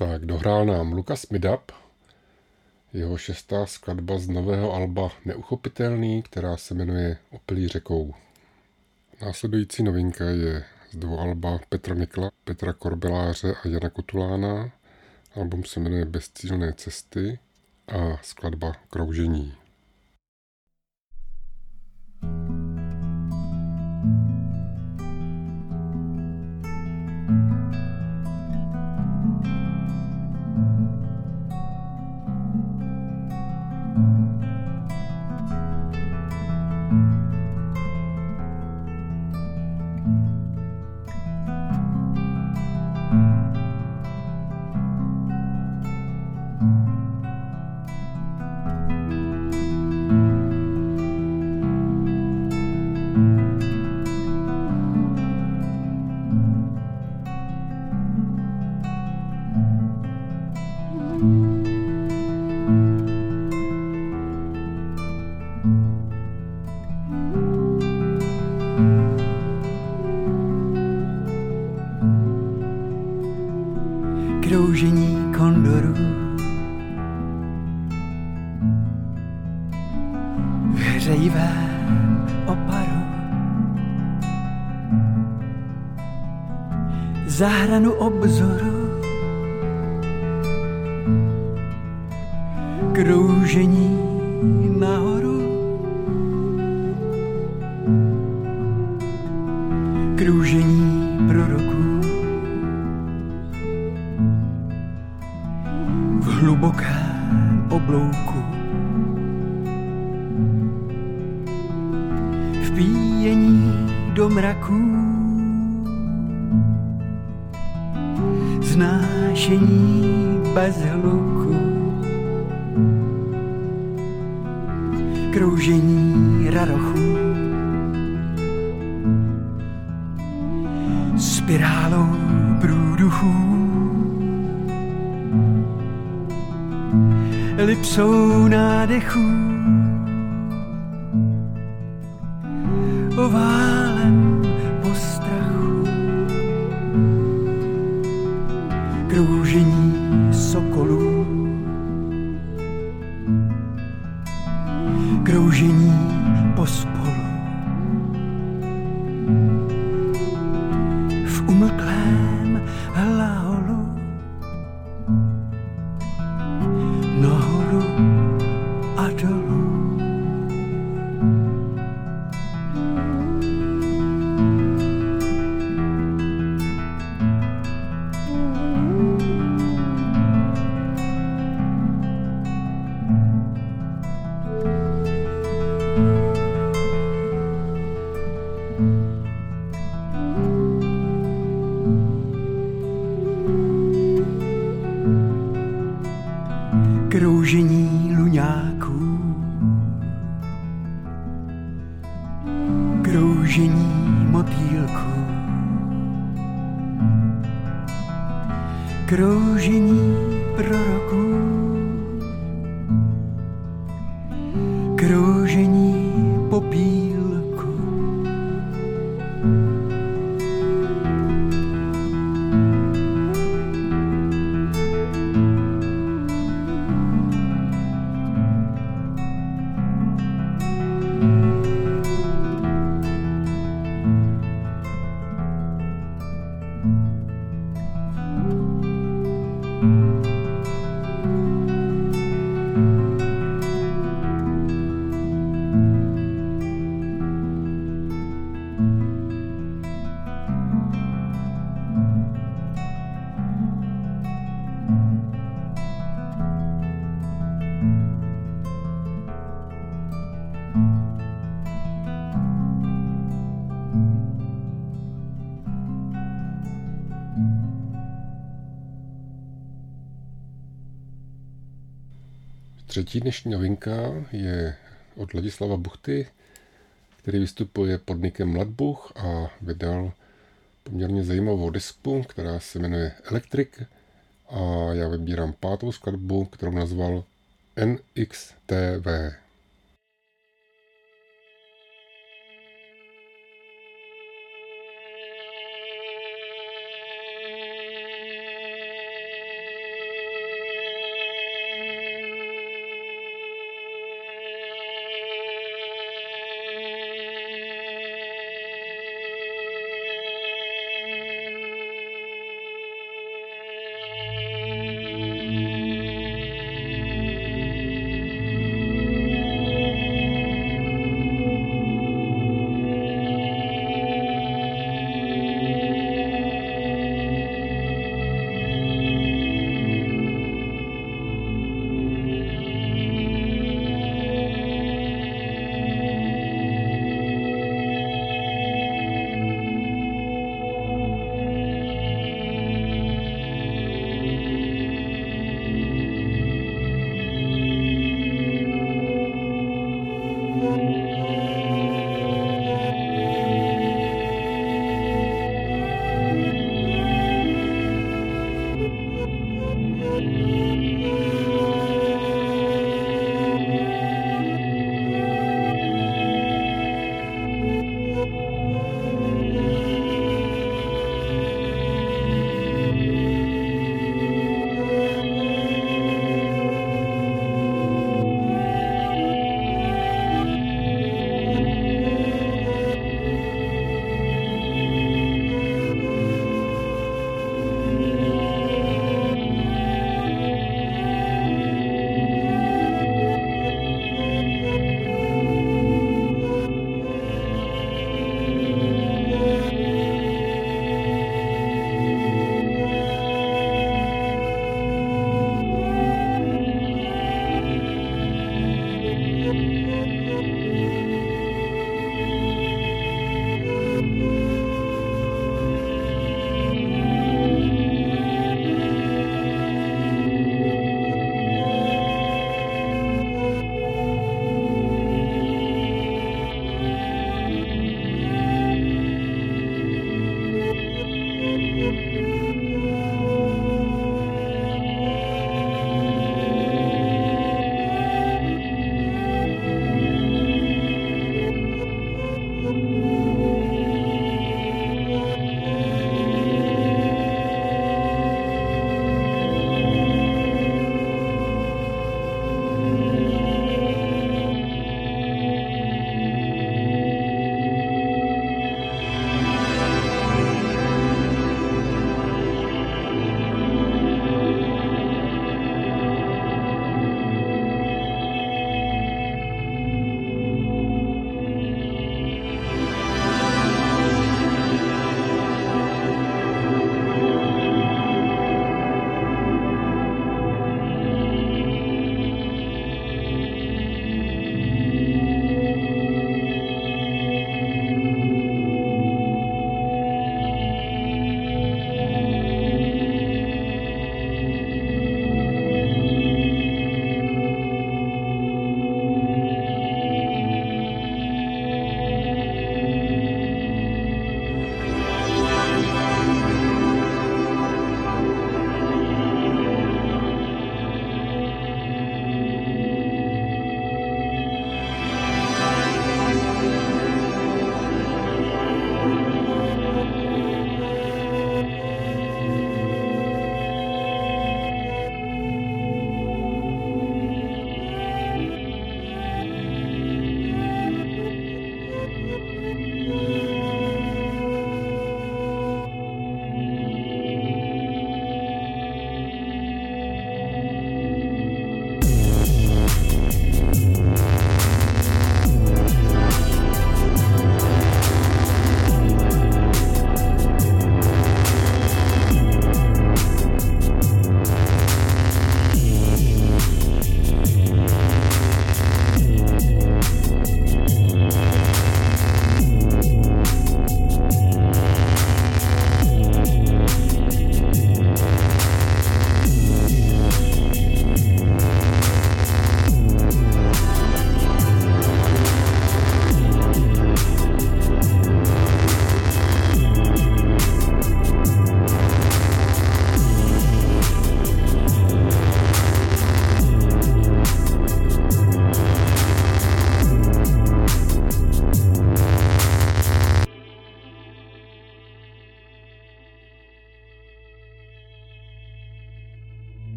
Tak dohrál nám Lukas Midap, jeho šestá skladba z nového alba Neuchopitelný, která se jmenuje Opilý řekou. Následující novinka je z dvou alba Petra Nikla, Petra Korbeláře a Jana Kutulána. Album se jmenuje Bezcílné cesty a skladba Kroužení. Hlubokém oblouku. Vpíjení do mraků znášení bez hluku. kroužení radochů. Spirálou průduchů. Lipsou nádechů. Oválem Třetí dnešní novinka je od Ladislava Buchty, který vystupuje pod nikem Mladbuch a vydal poměrně zajímavou disku, která se jmenuje Electric a já vybírám pátou skladbu, kterou nazval NXTV.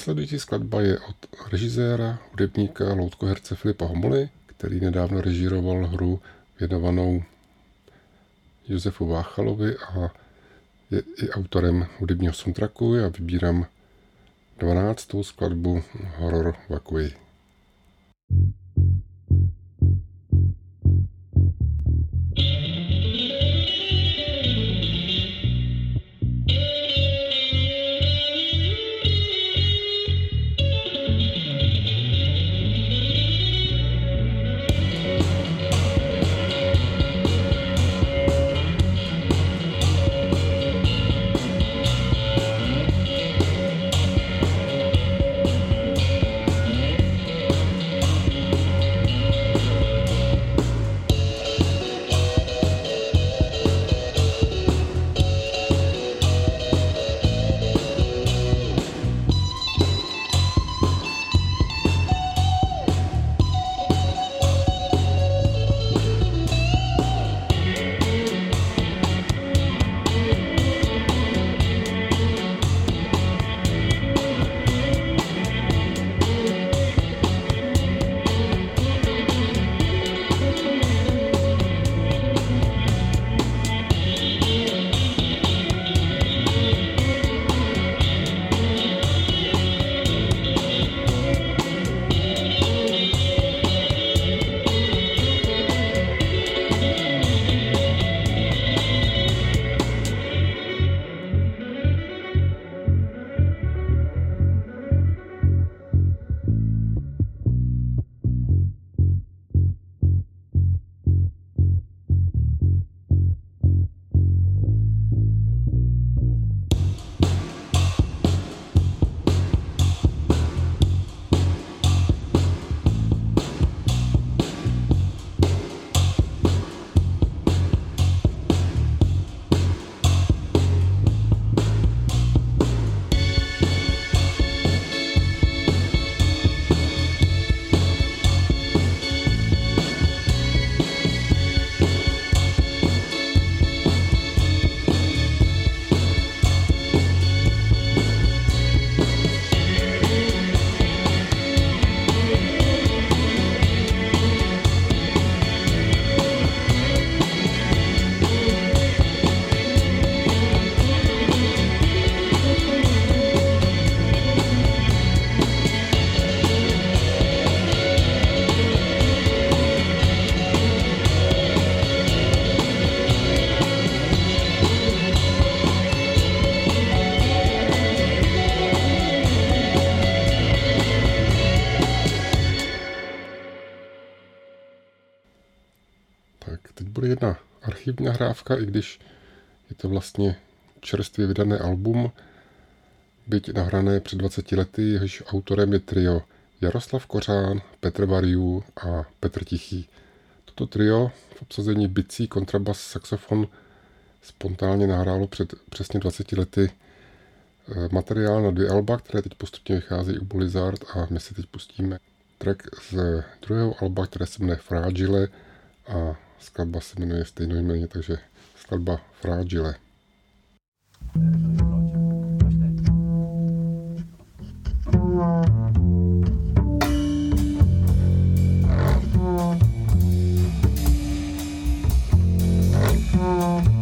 Následující skladba je od režiséra, hudebníka, loutkoherce Filipa Homoly, který nedávno režíroval hru věnovanou Josefu Váchalovi a je i autorem hudebního soundtracku. Já vybírám 12. skladbu Horror Vakui. Archivní nahrávka, i když je to vlastně čerstvě vydané album, byť nahrané před 20 lety, jehož autorem je trio Jaroslav Kořán, Petr Variu a Petr Tichý. Toto trio v obsazení bicí, kontrabas, saxofon spontánně nahrálo před přesně 20 lety eh, materiál na dvě alba, které teď postupně vycházejí u Blizzard a my si teď pustíme track z druhého alba, které se jmenuje Fragile a skladba se jmenuje stejnojmenně, takže skladba Fragile. Thank you.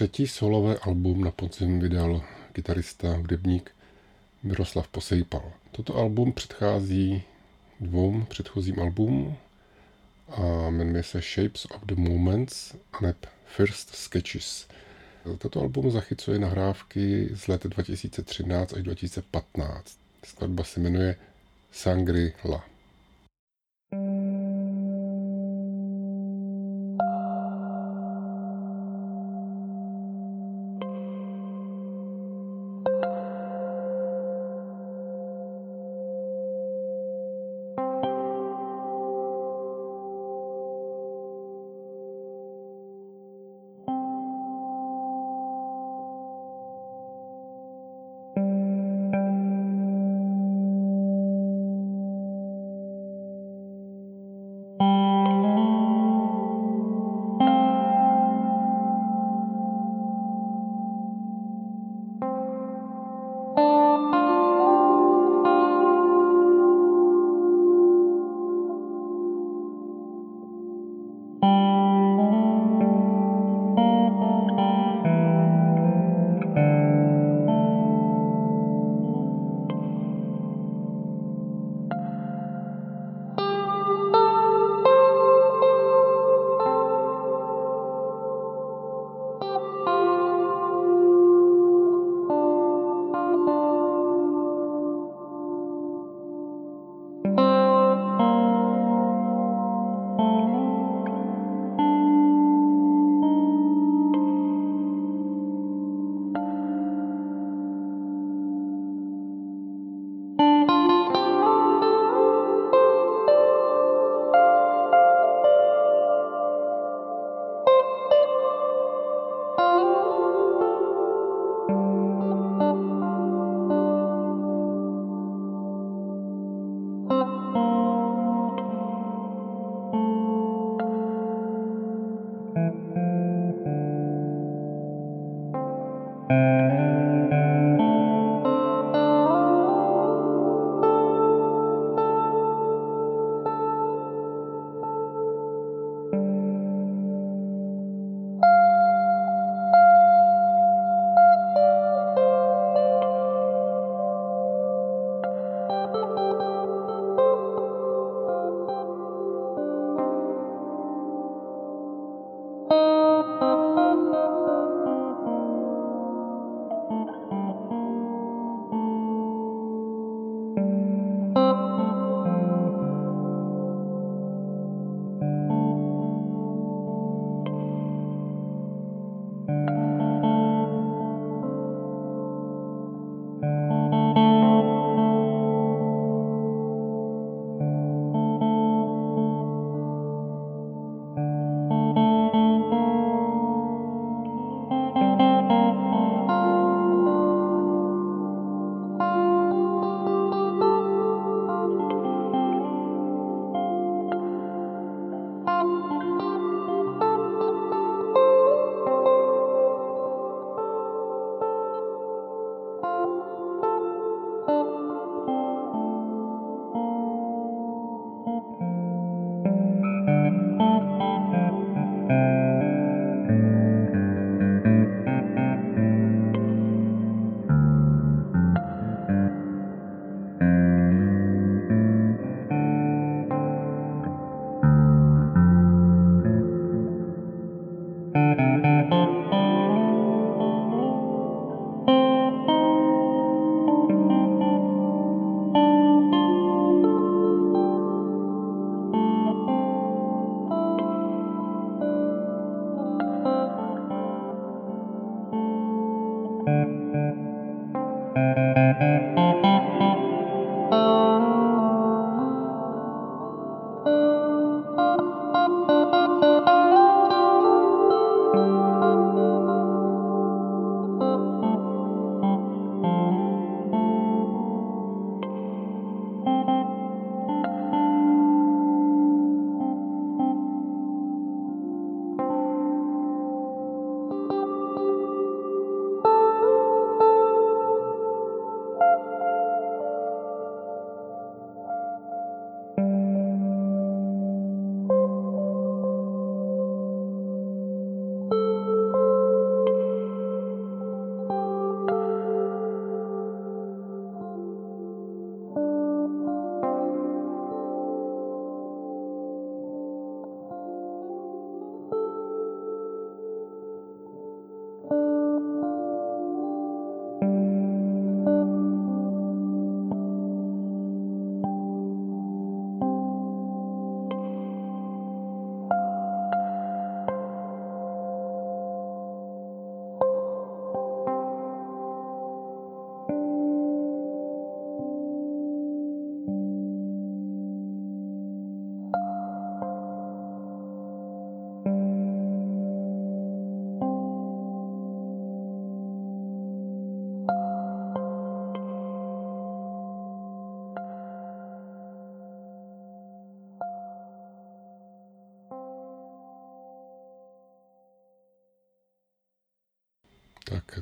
Třetí solové album na podzim vydal kytarista, hudebník Miroslav Posejpal. Toto album předchází dvou předchozím albumům a jmenuje se Shapes of the Moments a neb First Sketches. Toto album zachycuje nahrávky z let 2013 až 2015. Skladba se jmenuje Sangri-La. Tak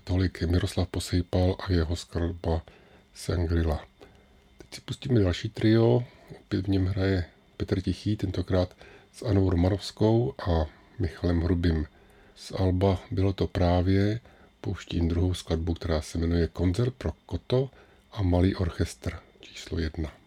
tolik Miroslav Posejpal a jeho skladba Sangrila. Teď si pustíme další trio, opět v něm hraje Petr Tichý, tentokrát s Anou Romanovskou a Michalem Hrubým. Z Alba bylo to právě, pouštím druhou skladbu, která se jmenuje Koncert pro koto a malý orchestr číslo jedna.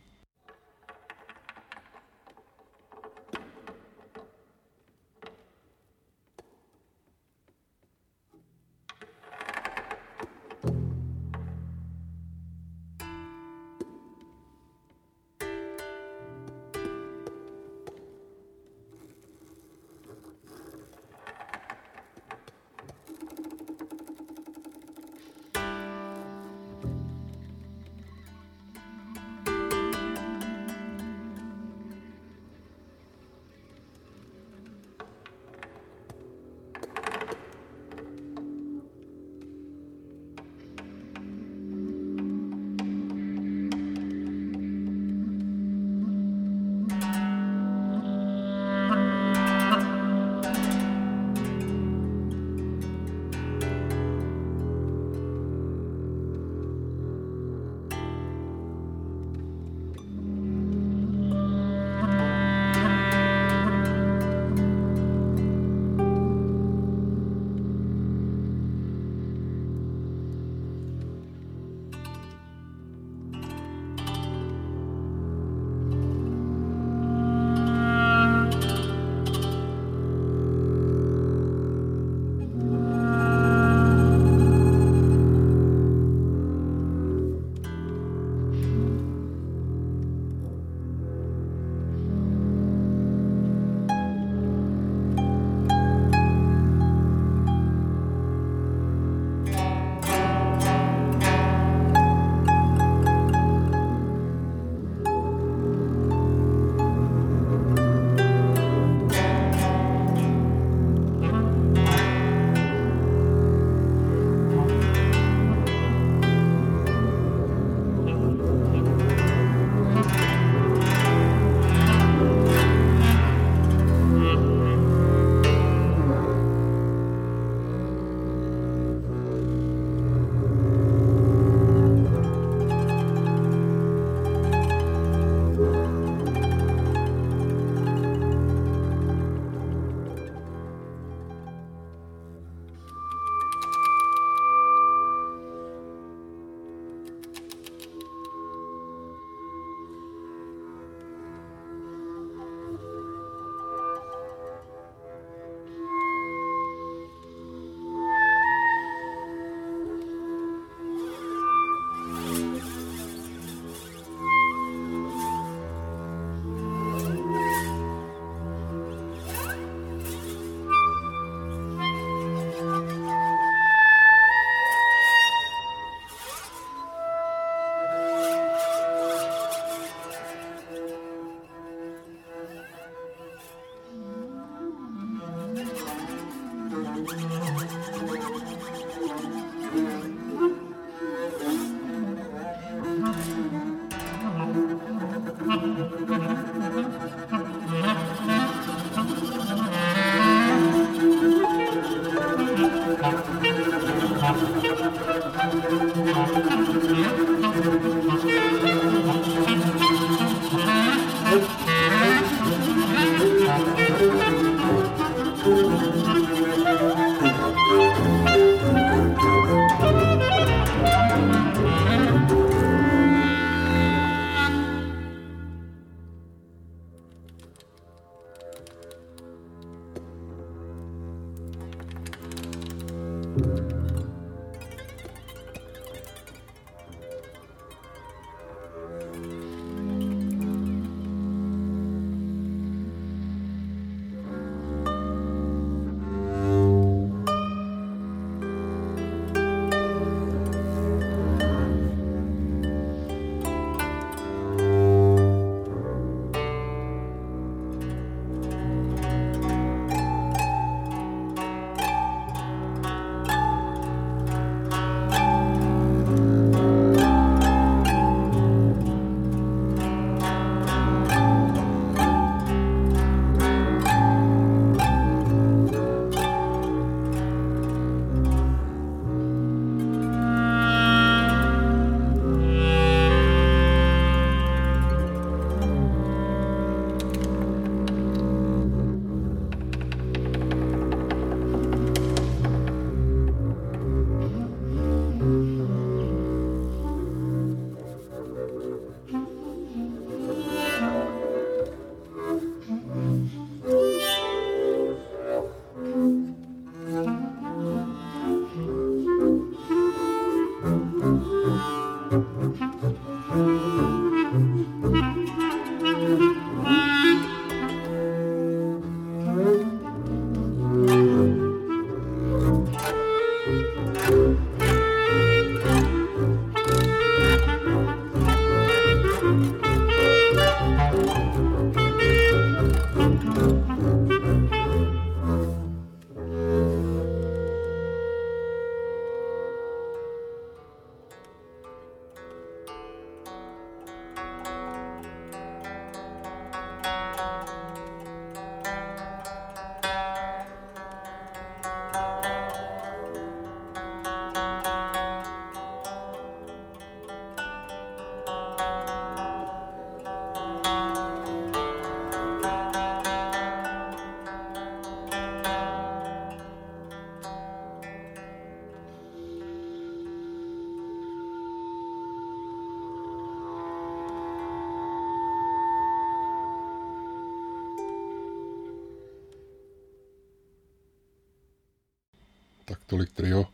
Tolik trio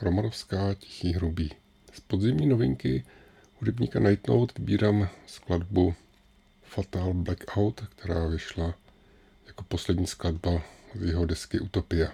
Romanovská Tichý hrubý. Z podzimní novinky hudebníka Night Note vybírám skladbu Fatal Blackout, která vyšla jako poslední skladba z jeho desky Utopia.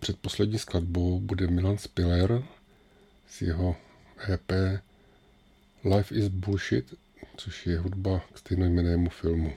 Předposlední skladbou bude Milan Spiller z jeho EP Life is Bullshit, což je hudba k stejnojmenému filmu.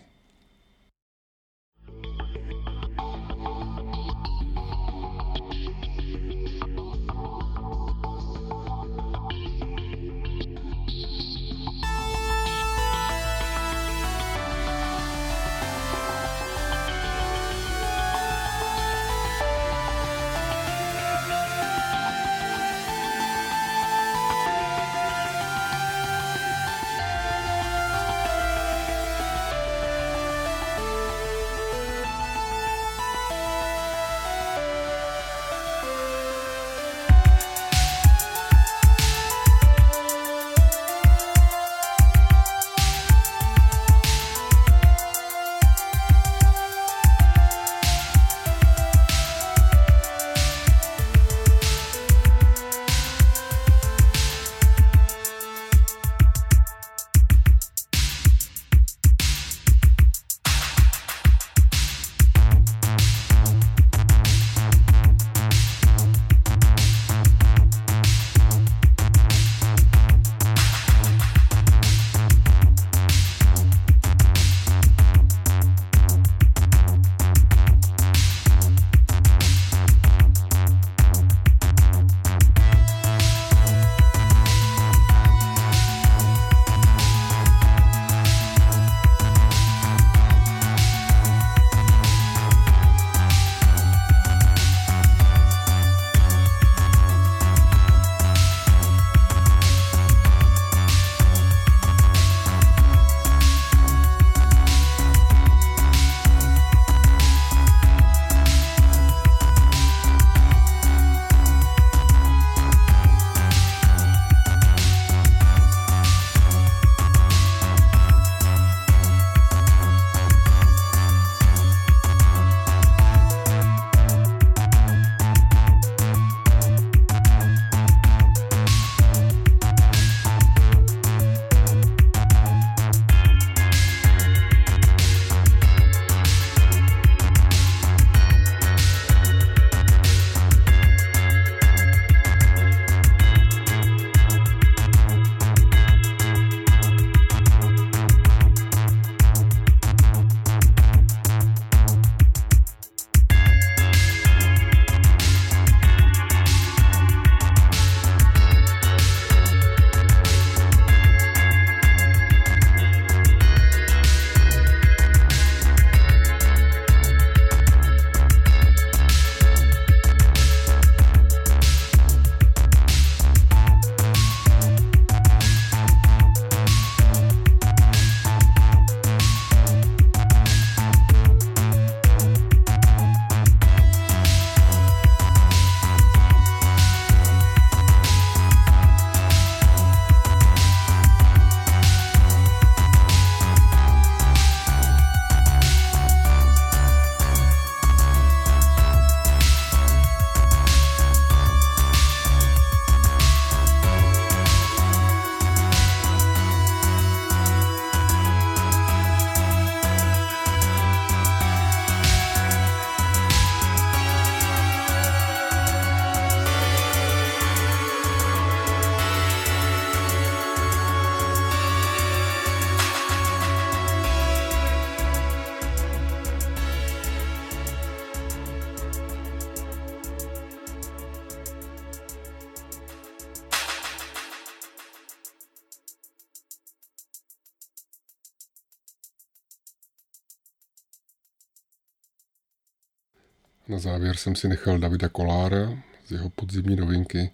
Na závěr jsem si nechal Davida Kolára z jeho podzimní novinky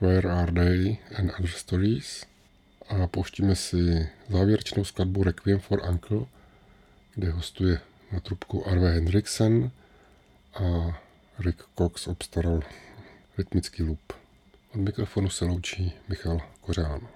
Where Are They and Other Stories a pouštíme si závěrečnou skladbu Requiem for Uncle, kde hostuje na trubku Arve Hendriksen a Rick Cox obstaral rytmický loop. Od mikrofonu se loučí Michal Kořán.